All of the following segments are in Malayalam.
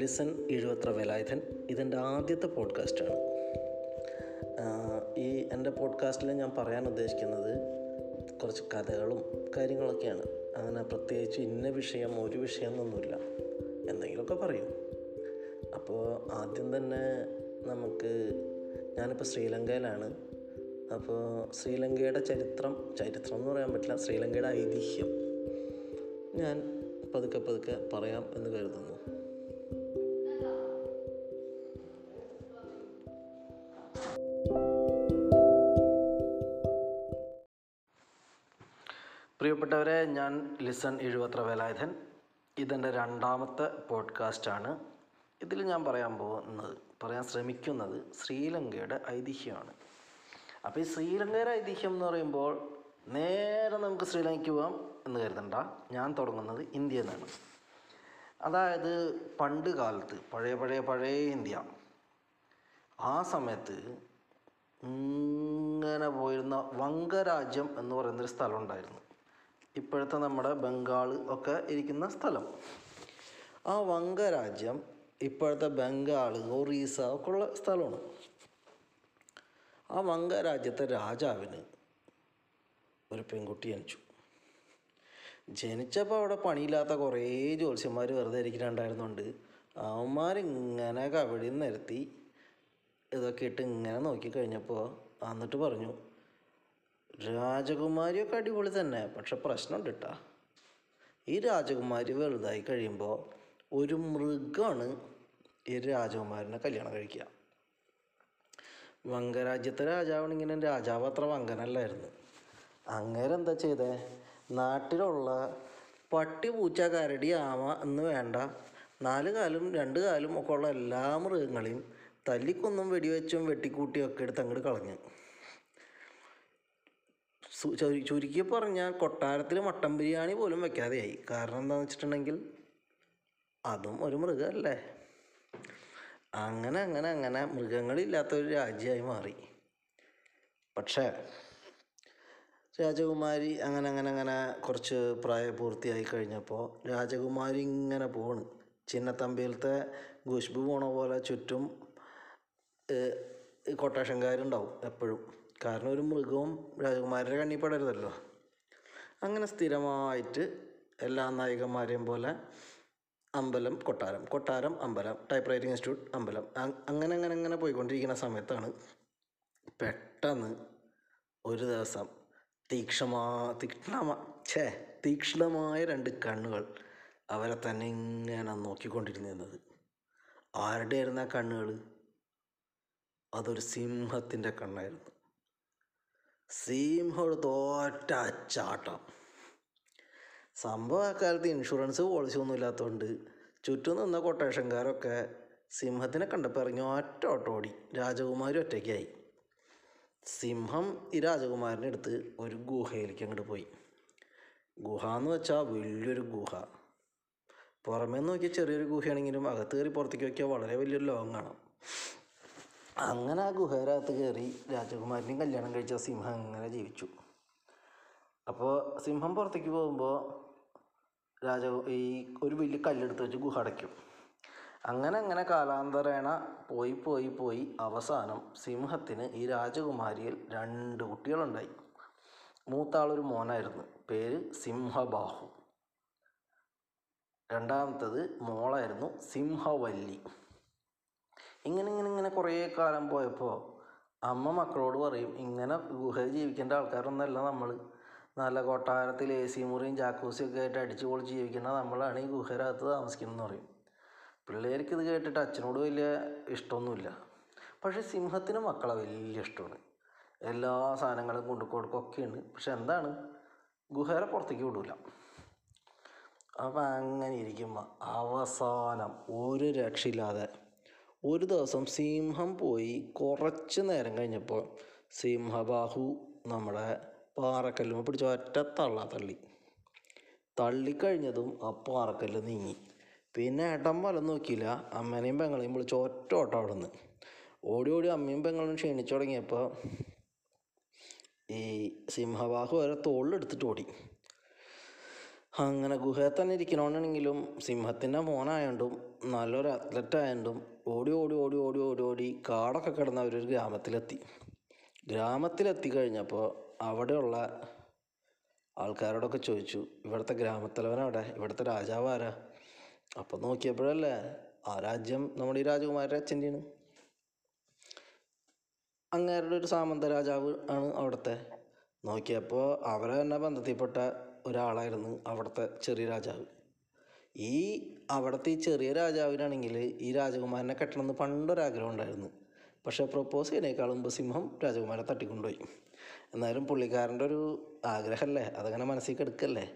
ലിസൺ എഴുപത്ര വേലായുധൻ ഇതെന്റെ ആദ്യത്തെ പോഡ്കാസ്റ്റാണ്. ഈ എന്റെ പോഡ്കാസ്റ്റിൽ ഞാൻ പറയാൻ ഉദ്ദേശിക്കുന്നത് കുറച്ച് കഥകളും കാര്യങ്ങളൊക്കെയാണ്. അങ്ങനെ പ്രത്യേകിച്ച് ഇന്ന വിഷയം ഒരു വിഷയം എന്നൊന്നുമില്ല എന്തെങ്കിലുമൊക്കെ പറയും. അപ്പോൾ ആദ്യം തന്നെ നമുക്ക് ഞാനിപ്പോൾ ശ്രീലങ്കയിലാണ്. അപ്പോൾ ശ്രീലങ്കയുടെ ചരിത്രം ചരിത്രം എന്ന് പറയാൻ പറ്റില്ല ശ്രീലങ്കയുടെ ഐതിഹ്യം ഞാൻ പതുക്കെ പതുക്കെ പറയാം എന്ന് കരുതുന്നു. ഞാൻ ലിസൺ എഴുപത്ര വേലായുധൻ. ഇതെന്റെ രണ്ടാമത്തെ പോഡ്കാസ്റ്റാണ്. ഇതിൽ ഞാൻ പറയാൻ പോകുന്നത് പറയാൻ ശ്രമിക്കുന്നത് ശ്രീലങ്കയുടെ ഐതിഹ്യമാണ്. അപ്പോൾ ഈ ശ്രീലങ്കയുടെ ഐതിഹ്യം എന്ന് പറയുമ്പോൾ നേരെ നമുക്ക് ശ്രീലങ്കയ്ക്ക് പോകാം എന്ന് കരുതണ്ട. ഞാൻ തുടങ്ങുന്നത് ഇന്ത്യ എന്നാണ് അതായത് പണ്ട് കാലത്ത് പഴയ പഴയ പഴയ ഇന്ത്യ. ആ സമയത്ത് ഇങ്ങനെ പോയിരുന്ന വങ്കരാജ്യം എന്ന് പറയുന്നൊരു സ്ഥലം ഉണ്ടായിരുന്നു ഇപ്പോഴത്തെ നമ്മുടെ ബംഗാൾ ഒക്കെ ഇരിക്കുന്ന സ്ഥലം. ആ വംഗരാജ്യം ഇപ്പോഴത്തെ ബംഗാൾ ഒറീസ ഒക്കെ ഉള്ള സ്ഥലമാണ്. ആ വംഗരാജ്യത്തെ രാജാവിന് ഒരു പെൺകുട്ടി ജനിച്ചു. ജനിച്ചപ്പോൾ അവിടെ പണിയില്ലാത്ത കുറേ ജ്യോത്സ്യന്മാർ വെറുതെ ഇരിക്കുന്നുണ്ടായിരുന്നുണ്ട്. അവന്മാരിങ്ങനെ കവിടി നിരത്തി ഇതൊക്കെ ഇട്ട് ഇങ്ങനെ നോക്കി കഴിഞ്ഞപ്പോൾ എന്നിട്ട് പറഞ്ഞു രാജകുമാരിയൊക്കെ അടിപൊളി തന്നെ പക്ഷെ പ്രശ്നമുണ്ട് കേട്ടാ ഈ രാജകുമാരി വലുതായി കഴിയുമ്പോൾ ഒരു മൃഗമാണ് ഈ രാജകുമാരനെ കല്യാണം കഴിക്കുക. വംഗരാജ്യത്തെ രാജാവാണിങ്ങനെ രാജാവ് അത്ര വങ്കനല്ലായിരുന്നു. അങ്ങനെ എന്താ ചെയ്തേ? നാട്ടിലുള്ള പട്ടി പൂച്ച കരടി ആമ എന്ന് വേണ്ട നാല് കാലും രണ്ട് കാലും ഒക്കെ ഉള്ള എല്ലാ മൃഗങ്ങളെയും തല്ലിക്കൊന്നും വെടിവെച്ചും വെട്ടിക്കൂട്ടിയും ഒക്കെ എടുത്ത് അങ്ങോട്ട് കളഞ്ഞു. ചുരുക്കി പറഞ്ഞാൽ കൊട്ടാരത്തിൽ മട്ടൻ ബിരിയാണി പോലും വെക്കാതെയായി. കാരണം എന്താണെന്ന് വെച്ചിട്ടുണ്ടെങ്കിൽ അതും ഒരു മൃഗമല്ലേ? അങ്ങനെ അങ്ങനെ അങ്ങനെ മൃഗങ്ങളില്ലാത്ത ഒരു രാജ്യമായി മാറി. പക്ഷേ രാജകുമാരി അങ്ങനെ അങ്ങനെ അങ്ങനെ കുറച്ച് പ്രായപൂർത്തിയായി കഴിഞ്ഞപ്പോൾ രാജകുമാരി ഇങ്ങനെ പോണ്. ചിന്നത്തമ്പിയിലത്തെ ഖുഷ്ബു പോണ പോലെ ചുറ്റും കൊട്ടേഷൻകാരുണ്ടാവും എപ്പോഴും. കാരണം ഒരു മൃഗവും രാജകുമാരന്റെ കണ്ണി പെടരുതല്ലോ. അങ്ങനെ സ്ഥിരമായിട്ട് എല്ലാ നായികന്മാരെയും പോലെ അമ്പലം കൊട്ടാരം കൊട്ടാരം അമ്പലം ടൈപ്പ് റൈറ്റിംഗ് ഇൻസ്റ്റിറ്റ്യൂട്ട് അമ്പലം അങ്ങനെ അങ്ങനെ അങ്ങനെ പോയിക്കൊണ്ടിരിക്കുന്ന സമയത്താണ് പെട്ടെന്ന് ഒരു ദിവസം തീക്ഷ്ണമാ തീക്ഷ്ണമാ ഛേ തീക്ഷ്ണമായ രണ്ട് കണ്ണുകൾ അവരെ തന്നെ ഇങ്ങനെ നോക്കിക്കൊണ്ടിരുന്നത്. ആരുടെയായിരുന്നു ആ കണ്ണുകൾ അതൊരു സിംഹത്തിന്റെ കണ്ണായിരുന്നു. സിംഹം തോറ്റ ചാട്ടം സംഭവം അക്കാലത്ത് ഇൻഷുറൻസ് പോളിസി ഒന്നും ഇല്ലാത്തതുകൊണ്ട് ചുറ്റും നിന്ന കൊട്ടേഷൻകാരൊക്കെ സിംഹത്തിനെ കണ്ടപ്പോൾ ഇറങ്ങി ഒറ്റ ഓട്ടം ഓടി. രാജകുമാരി ഒറ്റയ്ക്കായി. സിംഹം ഈ രാജകുമാരന്റെ അടുത്ത് ഒരു ഗുഹയിലേക്ക് അങ്ങോട്ട് പോയി. ഗുഹ എന്ന് വെച്ചാൽ വലിയൊരു ഗുഹ. പുറമേ നോക്കിയാൽ ചെറിയൊരു ഗുഹയാണെങ്കിലും അകത്ത് കയറി പുറത്തേക്ക് നോക്കിയാൽ വളരെ വലിയൊരു ലോകം അങ്ങനെ ആ ഗുഹേരകത്ത് കയറി രാജകുമാരനെയും കല്യാണം കഴിച്ച സിംഹം അങ്ങനെ ജീവിച്ചു. അപ്പോൾ സിംഹം പുറത്തേക്ക് പോകുമ്പോൾ രാജ ഈ ഒരു വലിയ കല്ലെടുത്ത് വെച്ച് ഗുഹ അടയ്ക്കും. അങ്ങനെ അങ്ങനെ കാലാന്തരേണ പോയി പോയി പോയി അവസാനം സിംഹത്തിന് ഈ രാജകുമാരിയിൽ രണ്ട് കുട്ടികളുണ്ടായി. മൂത്താളൊരു മോനായിരുന്നു പേര് സിംഹബാഹു. രണ്ടാമത്തത് മോളായിരുന്നു സിംഹവല്ലി. ഇങ്ങനെ ഇങ്ങനെ ഇങ്ങനെ കുറേ കാലം പോയപ്പോൾ അമ്മ മക്കളോട് പറയും ഇങ്ങനെ ഗുഹയിൽ ജീവിക്കേണ്ട ആൾക്കാരൊന്നല്ല നമ്മൾ നല്ല കൊട്ടാരത്തിൽ എ സി മുറിയും ജാക്കൂസിയും ഒക്കെ ആയിട്ട് അടിച്ചു പൊളിച്ച് ജീവിക്കുന്ന നമ്മളാണ് ഈ ഗുഹരകത്ത് താമസിക്കുന്നതെന്ന് പറയും. പിള്ളേർക്ക് ഇത് കേട്ടിട്ട് അച്ഛനോട് വലിയ ഇഷ്ടമൊന്നുമില്ല. പക്ഷേ സിംഹത്തിന് മക്കളെ വലിയ ഇഷ്ടമാണ്. എല്ലാ സാധനങ്ങളും കൊണ്ടു കൊടുക്കൊക്കെയുണ്ട് പക്ഷെ എന്താണ്? ഗുഹേരെ പുറത്തേക്ക് വിടൂല. അപ്പം അങ്ങനെ ഇരിക്കുമ്പോൾ അവസാനം ഒരു രക്ഷയില്ലാതെ ഒരു ദിവസം സിംഹം പോയി കുറച്ച് നേരം കഴിഞ്ഞപ്പോൾ സിംഹബാഹു നമ്മുടെ പാറക്കല്ലുമ്മ പിടിച്ച് ഒറ്റ തള്ള തള്ളി. തള്ളിക്കഴിഞ്ഞതും ആ പാറക്കല്ല് നീങ്ങി. പിന്നെ ഏട്ടൻ വലം നോക്കിയില്ല. അമ്മേനെയും പെങ്ങളെയും വിളിച്ച് ഒറ്റ ഓട്ടം അവിടെ നിന്ന് ഓടി ഓടി അമ്മയും പെങ്ങളും ക്ഷീണിച്ചു തുടങ്ങിയപ്പോൾ ഈ സിംഹബാഹു വരെ തോളിലെടുത്തിട്ട് ഓടി. അങ്ങനെ ഗുഹയിൽ തന്നെ ഇരിക്കണോണ്ടാണെങ്കിലും സിംഹത്തിന്റെ മോനായോണ്ടും നല്ലൊരു അത്ലറ്റ് ഓടി ഓടി ഓടി ഓടി ഓടി ഓടി കാടൊക്കെ കിടന്ന അവരൊരു ഗ്രാമത്തിലെത്തി. ഗ്രാമത്തിലെത്തി കഴിഞ്ഞപ്പോൾ അവിടെയുള്ള ആൾക്കാരോടൊക്കെ ചോദിച്ചു ഇവിടുത്തെ ഗ്രാമത്തലവനവിടെ ഇവിടുത്തെ രാജാവ് ആരാ? അപ്പം നോക്കിയപ്പോഴല്ലേ ആ രാജ്യം നമ്മുടെ ഈ രാജകുമാരുടെ അച്ഛന്റെയാണ്. അങ്ങേരുടെ ഒരു സാമന്ത രാജാവ് ആണ് അവിടുത്തെ. നോക്കിയപ്പോൾ അവരെ തന്നെ ബന്ധത്തിൽപ്പെട്ട ഒരാളായിരുന്നു അവിടുത്തെ ചെറിയ രാജാവ്. ഈ അവിടുത്തെ ഈ ചെറിയ രാജാവിനാണെങ്കിൽ ഈ രാജകുമാരനെ കെട്ടണമെന്ന് പണ്ടൊരാഗ്രഹം ഉണ്ടായിരുന്നു. പക്ഷേ പ്രൊപ്പോസ് ചെയ്യുന്നതിനേക്കാളും മുമ്പ് സിംഹം രാജകുമാരനെ തട്ടിക്കൊണ്ടുപോയി. എന്നാലും പുള്ളിക്കാരന്റെ ഒരു ആഗ്രഹമല്ലേ? അതങ്ങനെ മനസ്സിൽ കെടുക്കല്ലേ?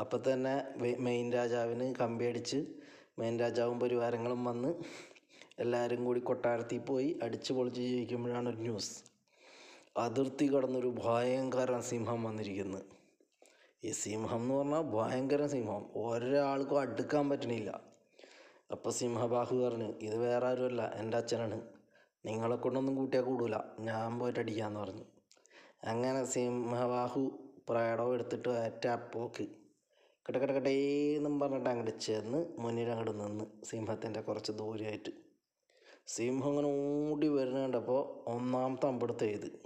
അപ്പോൾ തന്നെ മെയിൻ രാജാവിന് കമ്പിയടിച്ച് മെയിൻ രാജാവും പരിവാരങ്ങളും വന്ന് എല്ലാവരും കൂടി കൊട്ടാരത്തിൽ പോയി അടിച്ച് പൊളിച്ച് ജീവിക്കുമ്പോഴാണ് ഒരു ന്യൂസ് അതിർത്തി കടന്നൊരു ഭയങ്കര സിംഹം വന്നിരിക്കുന്നത്. ഈ സിംഹം എന്ന് പറഞ്ഞാൽ ഭയങ്കര സിംഹം. ഒരാൾക്കും അടുക്കാൻ പറ്റണില്ല. അപ്പോൾ സിംഹബാഹു പറഞ്ഞു ഇത് വേറെ ആരുമല്ല എന്റെ അച്ഛനാണ്. നിങ്ങളെ കൊണ്ടൊന്നും കൂട്ടിയാൽ കൂടൂല. ഞാൻ പോയിട്ട് അടിക്കാമെന്ന് പറഞ്ഞു. അങ്ങനെ സിംഹബാഹു പ്രേടം എടുത്തിട്ട് ഒറ്റ അപ്പോക്ക് കിടക്കിടക്കട്ടേന്നും പറഞ്ഞിട്ട് അങ്ങോട്ട് ചെന്ന് മുന്നിൽ അങ്ങോട്ട് നിന്ന് സിംഹത്തിന്റെ കുറച്ച് ദൂരമായിട്ട് സിംഹം അങ്ങനെ ഓടി വരുന്ന ഒന്നാമത്തെ ഒന്നാം തമ്പെടുത്ത് എഴുത്.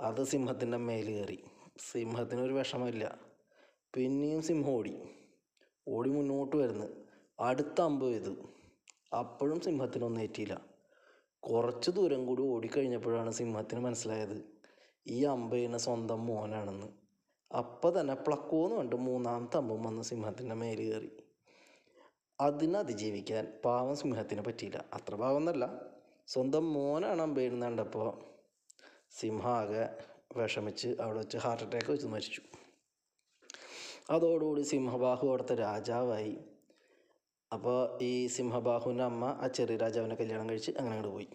അത് സിംഹത്തിന്റെ മേൽ കയറി. സിംഹത്തിനൊരു വിഷമമില്ല. പിന്നെയും സിംഹം ഓടി. ഓടി മുന്നോട്ട് വരുന്നു. അടുത്ത അമ്പ് ചെയ്തു അപ്പോഴും സിംഹത്തിനൊന്നും ഏറ്റിയില്ല. കുറച്ച് ദൂരം കൂടി ഓടിക്കഴിഞ്ഞപ്പോഴാണ് സിംഹത്തിന് മനസ്സിലായത് ഈ അമ്പ ചെയ്യുന്ന സ്വന്തം മോനാണെന്ന്. അപ്പം തന്നെ പ്ലക്കോന്ന് കണ്ട് മൂന്നാമത്തെ അമ്പും വന്ന് സിംഹത്തിന്റെ മേൽ കയറി. അതിനെ അതിജീവിക്കാൻ പാവം സിംഹത്തിന് പറ്റിയില്ല. അത്ര പാവം എന്നല്ല സ്വന്തം മോനാണ് അമ്പയെന്ന് കണ്ടപ്പോൾ സിംഹ ആകെ വിഷമിച്ച് അവിടെ വെച്ച് ഹാർട്ട് അറ്റാക്ക് വെച്ച് മരിച്ചു. അതോടുകൂടി സിംഹബാഹു അവിടുത്തെ രാജാവായി. അപ്പോൾ ഈ സിംഹബാഹുവിന്റെ അമ്മ ആ ചെറിയ രാജാവിനെ കല്യാണം കഴിച്ച് അങ്ങനെ അങ്ങോട്ട് പോയി.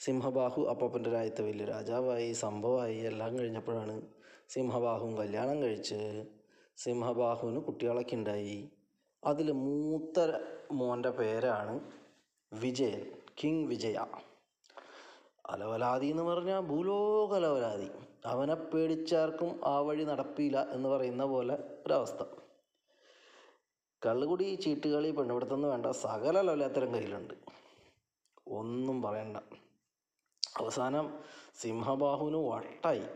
സിംഹബാഹു അപ്പന്റെ രാജ്യത്തെ വലിയ രാജാവായി സംഭവമായി എല്ലാം കഴിഞ്ഞപ്പോഴാണ് സിംഹബാഹുവും കല്യാണം കഴിച്ച് സിംഹബാഹുവിന് കുട്ടികളൊക്കെ ഉണ്ടായി. അതിൽ മൂത്ത മോന്റെ പേരാണ് വിജയൻ കിങ് വിജയ. അലവലാതി എന്ന് പറഞ്ഞാൽ ഭൂലോക അലവലാതി. അവനെ പേടിച്ചാർക്കും ആ വഴി നടപ്പില്ല എന്ന് പറയുന്ന പോലെ ഒരവസ്ഥ. കള്ളുകുടി ചീട്ടുകളി പെണ്ണുപിടുത്തം വേണ്ട. സകല ലവലാത്തരം കയ്യിലുണ്ട്. ഒന്നും പറയണ്ട. അവസാനം സിംഹബാഹുവിന് വട്ടായി.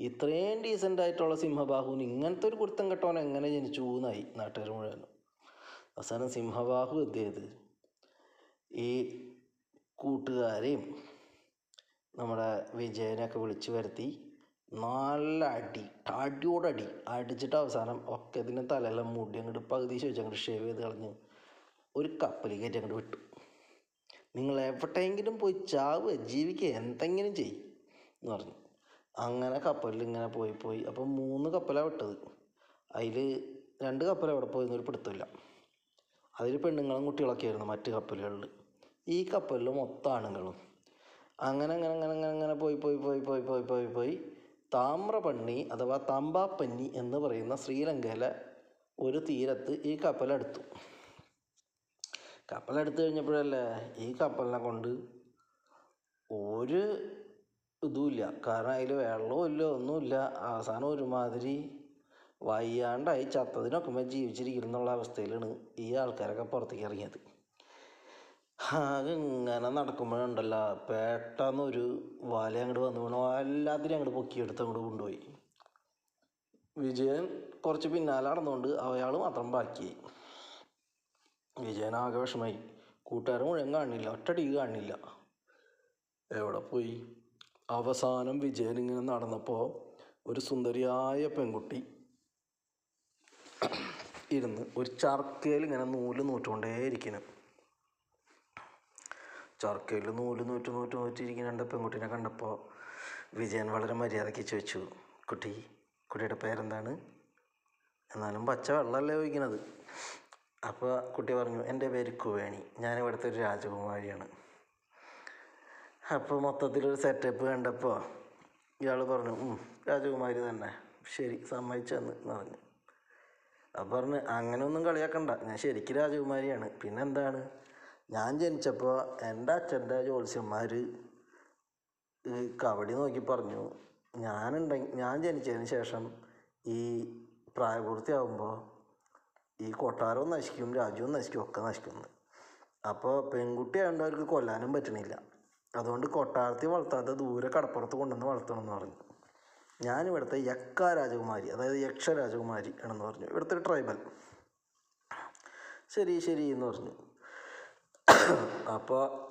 ഇത്രയും ഡീസന്റ് ആയിട്ടുള്ള സിംഹബാഹുവിന് ഇങ്ങനത്തെ ഒരു കുരുത്തം കെട്ടവൻ എങ്ങനെ ജനിച്ചു എന്നായി നാട്ടുകാർ മുഴുവനും. അവസാനം സിംഹബാഹു എന്ത് ചെയ്ത്? ഈ കൂട്ടുകാരെയും നമ്മുടെ വിജയനെയൊക്കെ വിളിച്ചു വരുത്തി നല്ല അടി അടിയോടടി അടിച്ചിട്ട് അവസാനം ഒക്കെ ഇതിന് തലയെല്ലാം മുടി അങ്ങോട്ട് പകുതി ചോദിച്ചു അങ്ങോട്ട് ഷേവ് ചെയ്ത് കളഞ്ഞ് ഒരു കപ്പലിൽ കയറ്റി അങ്ങോട്ട് വിട്ടു. നിങ്ങൾ എവിടെയെങ്കിലും പോയി ചാവ് ജീവിക്കുക എന്തെങ്കിലും ചെയ്യും എന്ന് പറഞ്ഞു. അങ്ങനെ കപ്പലിൽ ഇങ്ങനെ പോയി പോയി. അപ്പം മൂന്ന് കപ്പലാണ് വിട്ടത്. അതിൽ രണ്ട് കപ്പൽ എവിടെ പോയി എന്നൊരു പിടുത്തമില്ല. അതിൽ പെണ്ണുങ്ങളും കുട്ടികളൊക്കെ ആയിരുന്നു മറ്റ് കപ്പലുകളിൽ. ഈ കപ്പലിൽ മൊത്തം ആണുങ്ങളും. അങ്ങനെ അങ്ങനെ അങ്ങനെ അങ്ങനെ അങ്ങനെ പോയി പോയി പോയി പോയി പോയി പോയി പോയി താമ്രപണ്ണി അഥവാ തമ്പാപ്പന്നി എന്ന് പറയുന്ന ശ്രീലങ്കയിലെ ഒരു തീരത്ത് ഈ കപ്പലെടുത്തു. കപ്പലെടുത്തു കഴിഞ്ഞപ്പോഴല്ലേ ഈ കപ്പലിനെ കൊണ്ട് ഒരു ഇതുമില്ല. കാരണം അതിൽ വെള്ളവും ഇല്ല ഒന്നുമില്ല. അവസാനം ഒരുമാതിരി വയ്യാണ്ടായി. ചത്തതിനൊക്കെ ജീവിച്ചിരിക്കുന്നുള്ള അവസ്ഥയിലാണ് ഈ ആൾക്കാരൊക്കെ പുറത്തേക്ക് ഇറങ്ങിയത്. ആകെ ഇങ്ങനെ നടക്കുമ്പോഴുണ്ടല്ലോ. പെട്ടെന്നൊരു വല അങ്ങോട്ട് വന്നു വീണു. എല്ലാത്തിനും അങ്ങോട്ട് പൊക്കിയെടുത്ത് അങ്ങോട്ട് കൊണ്ടുപോയി. വിജയൻ കുറച്ച് പിന്നാലെ നടന്നുകൊണ്ട് അയാൾ മാത്രം ബാക്കിയായി. വിജയൻ ആകെ വിഷമായി കൂട്ടുകാരൻ മുഴുവൻ കാണില്ല. ഒറ്റടി കാണില്ല. എവിടെ പോയി? അവസാനം വിജയൻ ഇങ്ങനെ നടന്നപ്പോൾ ഒരു സുന്ദരിയായ പെൺകുട്ടി ഇരുന്ന് ഒരു ചർക്കയിൽ ഇങ്ങനെ നൂൽ നൂറ്റുകൊണ്ടേ ഇരിക്കണം ചർക്കയിൽ നൂൽ നൂറ്റ് നൂറ്റ് നൂറ്റിരിക്കുന്ന രണ്ട് പെൺകുട്ടീനെ കണ്ടപ്പോൾ വിജയൻ വളരെ മര്യാദയ്ക്ക് ചോദിച്ചു കുട്ടി കുട്ടിയുടെ പേരെന്താണ്? എന്നാലും പച്ച വെള്ളമല്ലേ ചോദിക്കണത് അപ്പോൾ കുട്ടി പറഞ്ഞു എന്റെ പേര് കുവേണി ഞാൻ ഇവിടുത്തെ ഒരു രാജകുമാരിയാണ്. അപ്പോൾ മൊത്തത്തിലൊരു സെറ്റപ്പ് കണ്ടപ്പോൾ ഇയാൾ പറഞ്ഞു രാജകുമാരി തന്നെ ശരി സമ്മതിച്ചെന്ന് പറഞ്ഞു. അപ്പം പറഞ്ഞ് അങ്ങനെയൊന്നും കളിയാക്കണ്ട ഞാൻ ശരിക്കും രാജകുമാരിയാണ് പിന്നെന്താണ്? ഞാൻ ജനിച്ചപ്പോൾ എന്റെ അച്ഛന്റെ ജ്യോത്സ്യന്മാർ കബഡി നോക്കി പറഞ്ഞു. ഞാനുണ്ടെങ്കിൽ ഞാൻ ജനിച്ചതിന് ശേഷം ഈ പ്രായപൂർത്തിയാകുമ്പോൾ ഈ കൊട്ടാരവും നശിക്കും രാജ്യവും നശിക്കും ഒക്കെ നശിക്കുന്നത് അപ്പോൾ പെൺകുട്ടി ആയതുകൊണ്ട് അവർക്ക് കൊല്ലാനും പറ്റണില്ല. അതുകൊണ്ട് കൊട്ടാരത്തിൽ വളർത്താതെ ദൂരെ കടപ്പുറത്ത് കൊണ്ടുവന്ന് വളർത്തണം എന്ന് പറഞ്ഞു. ഞാനിവിടുത്തെ യക്ക രാജകുമാരി അതായത് യക്ഷ രാജകുമാരി ആണെന്ന് പറഞ്ഞു. ഇവിടുത്തെ ട്രൈബൽ ശരി ശരി എന്ന് പറഞ്ഞു. അപ്പോൾ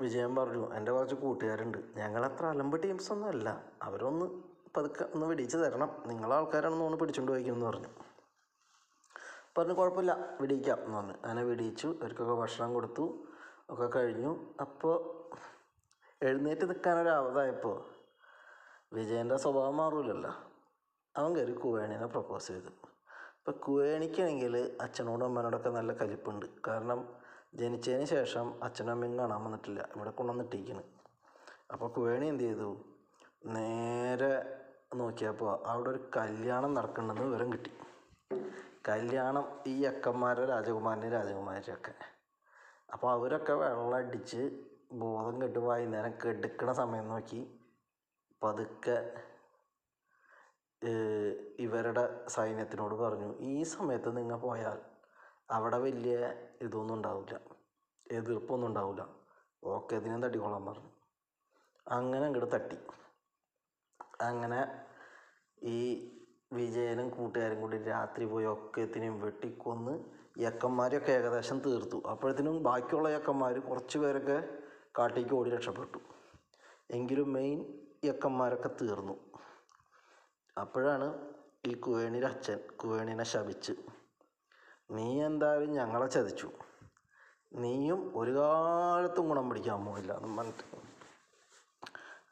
വിജയൻ പറഞ്ഞു. എന്റെ കുറച്ച് കൂട്ടുകാരുണ്ട്. ഞങ്ങളത്ര അലമ്പ് ടീംസ് ഒന്നും അല്ല. അവരൊന്ന് പതുക്കെ ഒന്ന് വെടിച്ച് തരണം. നിങ്ങളെ ആൾക്കാരാണെന്ന് തോന്നുന്നു പിടിച്ചുകൊണ്ട് വയ്ക്കുമെന്ന് പറഞ്ഞു. പറഞ്ഞു കുഴപ്പമില്ല വെടിയിക്കാം എന്ന് പറഞ്ഞു. അങ്ങനെ വെടിയിച്ചു. അവർക്കൊക്കെ ഭക്ഷണം കൊടുത്തു. ഒക്കെ കഴിഞ്ഞു. അപ്പോൾ എഴുന്നേറ്റ് നിൽക്കാനൊരാവതായപ്പോൾ വിജയന്റെ സ്വഭാവം മാറൂലല്ലോ. അവൻ കയറി കുവേണിനെ പ്രപ്പോസ് ചെയ്തു. ഇപ്പം കുവേണിക്കാണെങ്കിൽ അച്ഛനോടും അമ്മനോടൊക്കെ നല്ല കലിപ്പുണ്ട്. കാരണം ജനിച്ചതിന് ശേഷം അച്ഛനും അമ്മയും കാണാൻ വന്നിട്ടില്ല. ഇവിടെ കൊണ്ടുവന്നിട്ടിരിക്കുന്നു അപ്പോൾ കുവേണി എന്ത് ചെയ്തു? നേരെ നോക്കിയപ്പോൾ അവിടെ ഒരു കല്യാണം നടക്കുന്നുണ്ടെന്ന് വിവരം കിട്ടി. കല്യാണം ഈ അക്കന്മാരുടെ രാജകുമാരന്റെ രാജകുമാരിയൊക്കെ. അപ്പോൾ അവരൊക്കെ വെള്ളം അടിച്ച് ബോധം കെട്ട് വൈകുന്നേരം കെടുക്കണ സമയം നോക്കി പതുക്കെ ഇവരുടെ സൈന്യത്തിനോട് പറഞ്ഞു ഈ സമയത്ത് നിങ്ങൾ പോയാൽ അവിടെ വലിയ ഇതൊന്നും ഉണ്ടാവില്ല എതിർപ്പൊന്നും ഉണ്ടാവില്ല. ഓക്കെ ഇതിനെ തട്ടിക്കോളാൻ പറഞ്ഞു. അങ്ങനെ അങ്ങോട്ട് തട്ടി. അങ്ങനെ ഈ വിജയനും കൂട്ടുകാരും കൂടി രാത്രി പോയി ഒക്കത്തിനെയും വെട്ടിക്കൊന്ന് യക്കന്മാരെയൊക്കെ ഏകദേശം തീർത്തു. അപ്പോഴത്തേനും ബാക്കിയുള്ള യക്കന്മാർ കുറച്ച് പേരൊക്കെ കാട്ടിലേക്ക് ഓടി രക്ഷപ്പെട്ടു. എങ്കിലും മെയിൻ യക്കന്മാരൊക്കെ തീർന്നു. അപ്പോഴാണ് ഈ കുവേണിയുടെ അച്ഛൻ കുവേണിനെ ശപിച്ച് നീ എന്തായാലും ഞങ്ങളെ ചതിച്ചു. നീയും ഒരു കാലത്തും ഗുണം പിടിക്കാൻ പോകില്ല എന്ന് പറഞ്ഞിട്ട്.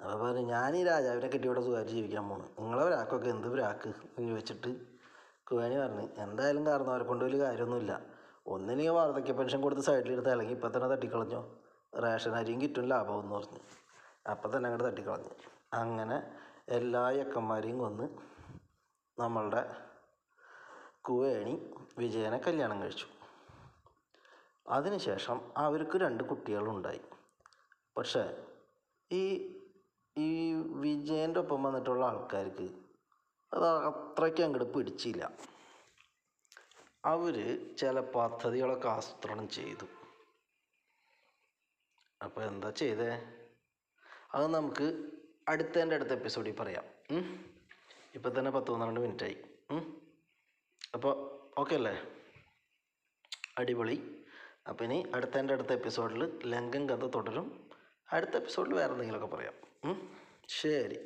അപ്പോൾ പറഞ്ഞു ഞാൻ ഈ രാജാവിനെ കെട്ടി ഇവിടെ ജീവിക്കാൻ പോകുന്നു നിങ്ങളെ ഒരാൾക്കൊക്കെ എന്ത് ഒരാൾക്ക് എന്ന് ചോദിച്ചിട്ട് കുവേണി പറഞ്ഞു എന്തായാലും കാരണവരെ കൊണ്ട് വലിയ കാര്യമൊന്നുമില്ല. ഒന്നില്ലെങ്കിൽ വാർദ്ധക്യ പെൻഷൻ കൊടുത്ത് സൈഡിലെടുത്ത് അല്ലെങ്കിൽ ഇപ്പം തന്നെ തട്ടിക്കളഞ്ഞോ? റേഷൻ അരിയും കിട്ടും ലാഭമെന്ന് പറഞ്ഞു. അപ്പം തന്നെ അങ്ങോട്ട് തട്ടിക്കളഞ്ഞു. അങ്ങനെ എല്ലാ ചെക്കന്മാരെയും കൊന്ന് നമ്മളുടെ കുവേണി വിജയനെ കല്യാണം കഴിച്ചു. അതിനുശേഷം അവർക്ക് രണ്ട് കുട്ടികളുണ്ടായി. പക്ഷേ ഈ ഈ വിജയന്റെ ഒപ്പം വന്നിട്ടുള്ള ആൾക്കാർക്ക് അത് അത്രയ്ക്ക് അങ്ങോട്ട് പിടിച്ചില്ല. അവർ ചില പദ്ധതികളൊക്കെ ആസൂത്രണം ചെയ്തു. അപ്പോൾ എന്താ ചെയ്തേ? അത് നമുക്ക് അടുത്തതിന്റെ അടുത്ത എപ്പിസോഡിൽ പറയാം? ഇപ്പം തന്നെ പത്ത് പന്ത്രണ്ട് മിനിറ്റായി. അപ്പോൾ ഓക്കെ അല്ലേ? അടിപൊളി. അപ്പോൾ ഇനി അടുത്തതിന്റെ അടുത്ത എപ്പിസോഡിൽ ലങ്കൻ കഥ തുടരും. അടുത്ത എപ്പിസോഡിൽ വേറെ എന്തെങ്കിലുമൊക്കെ പറയാം. ശരി.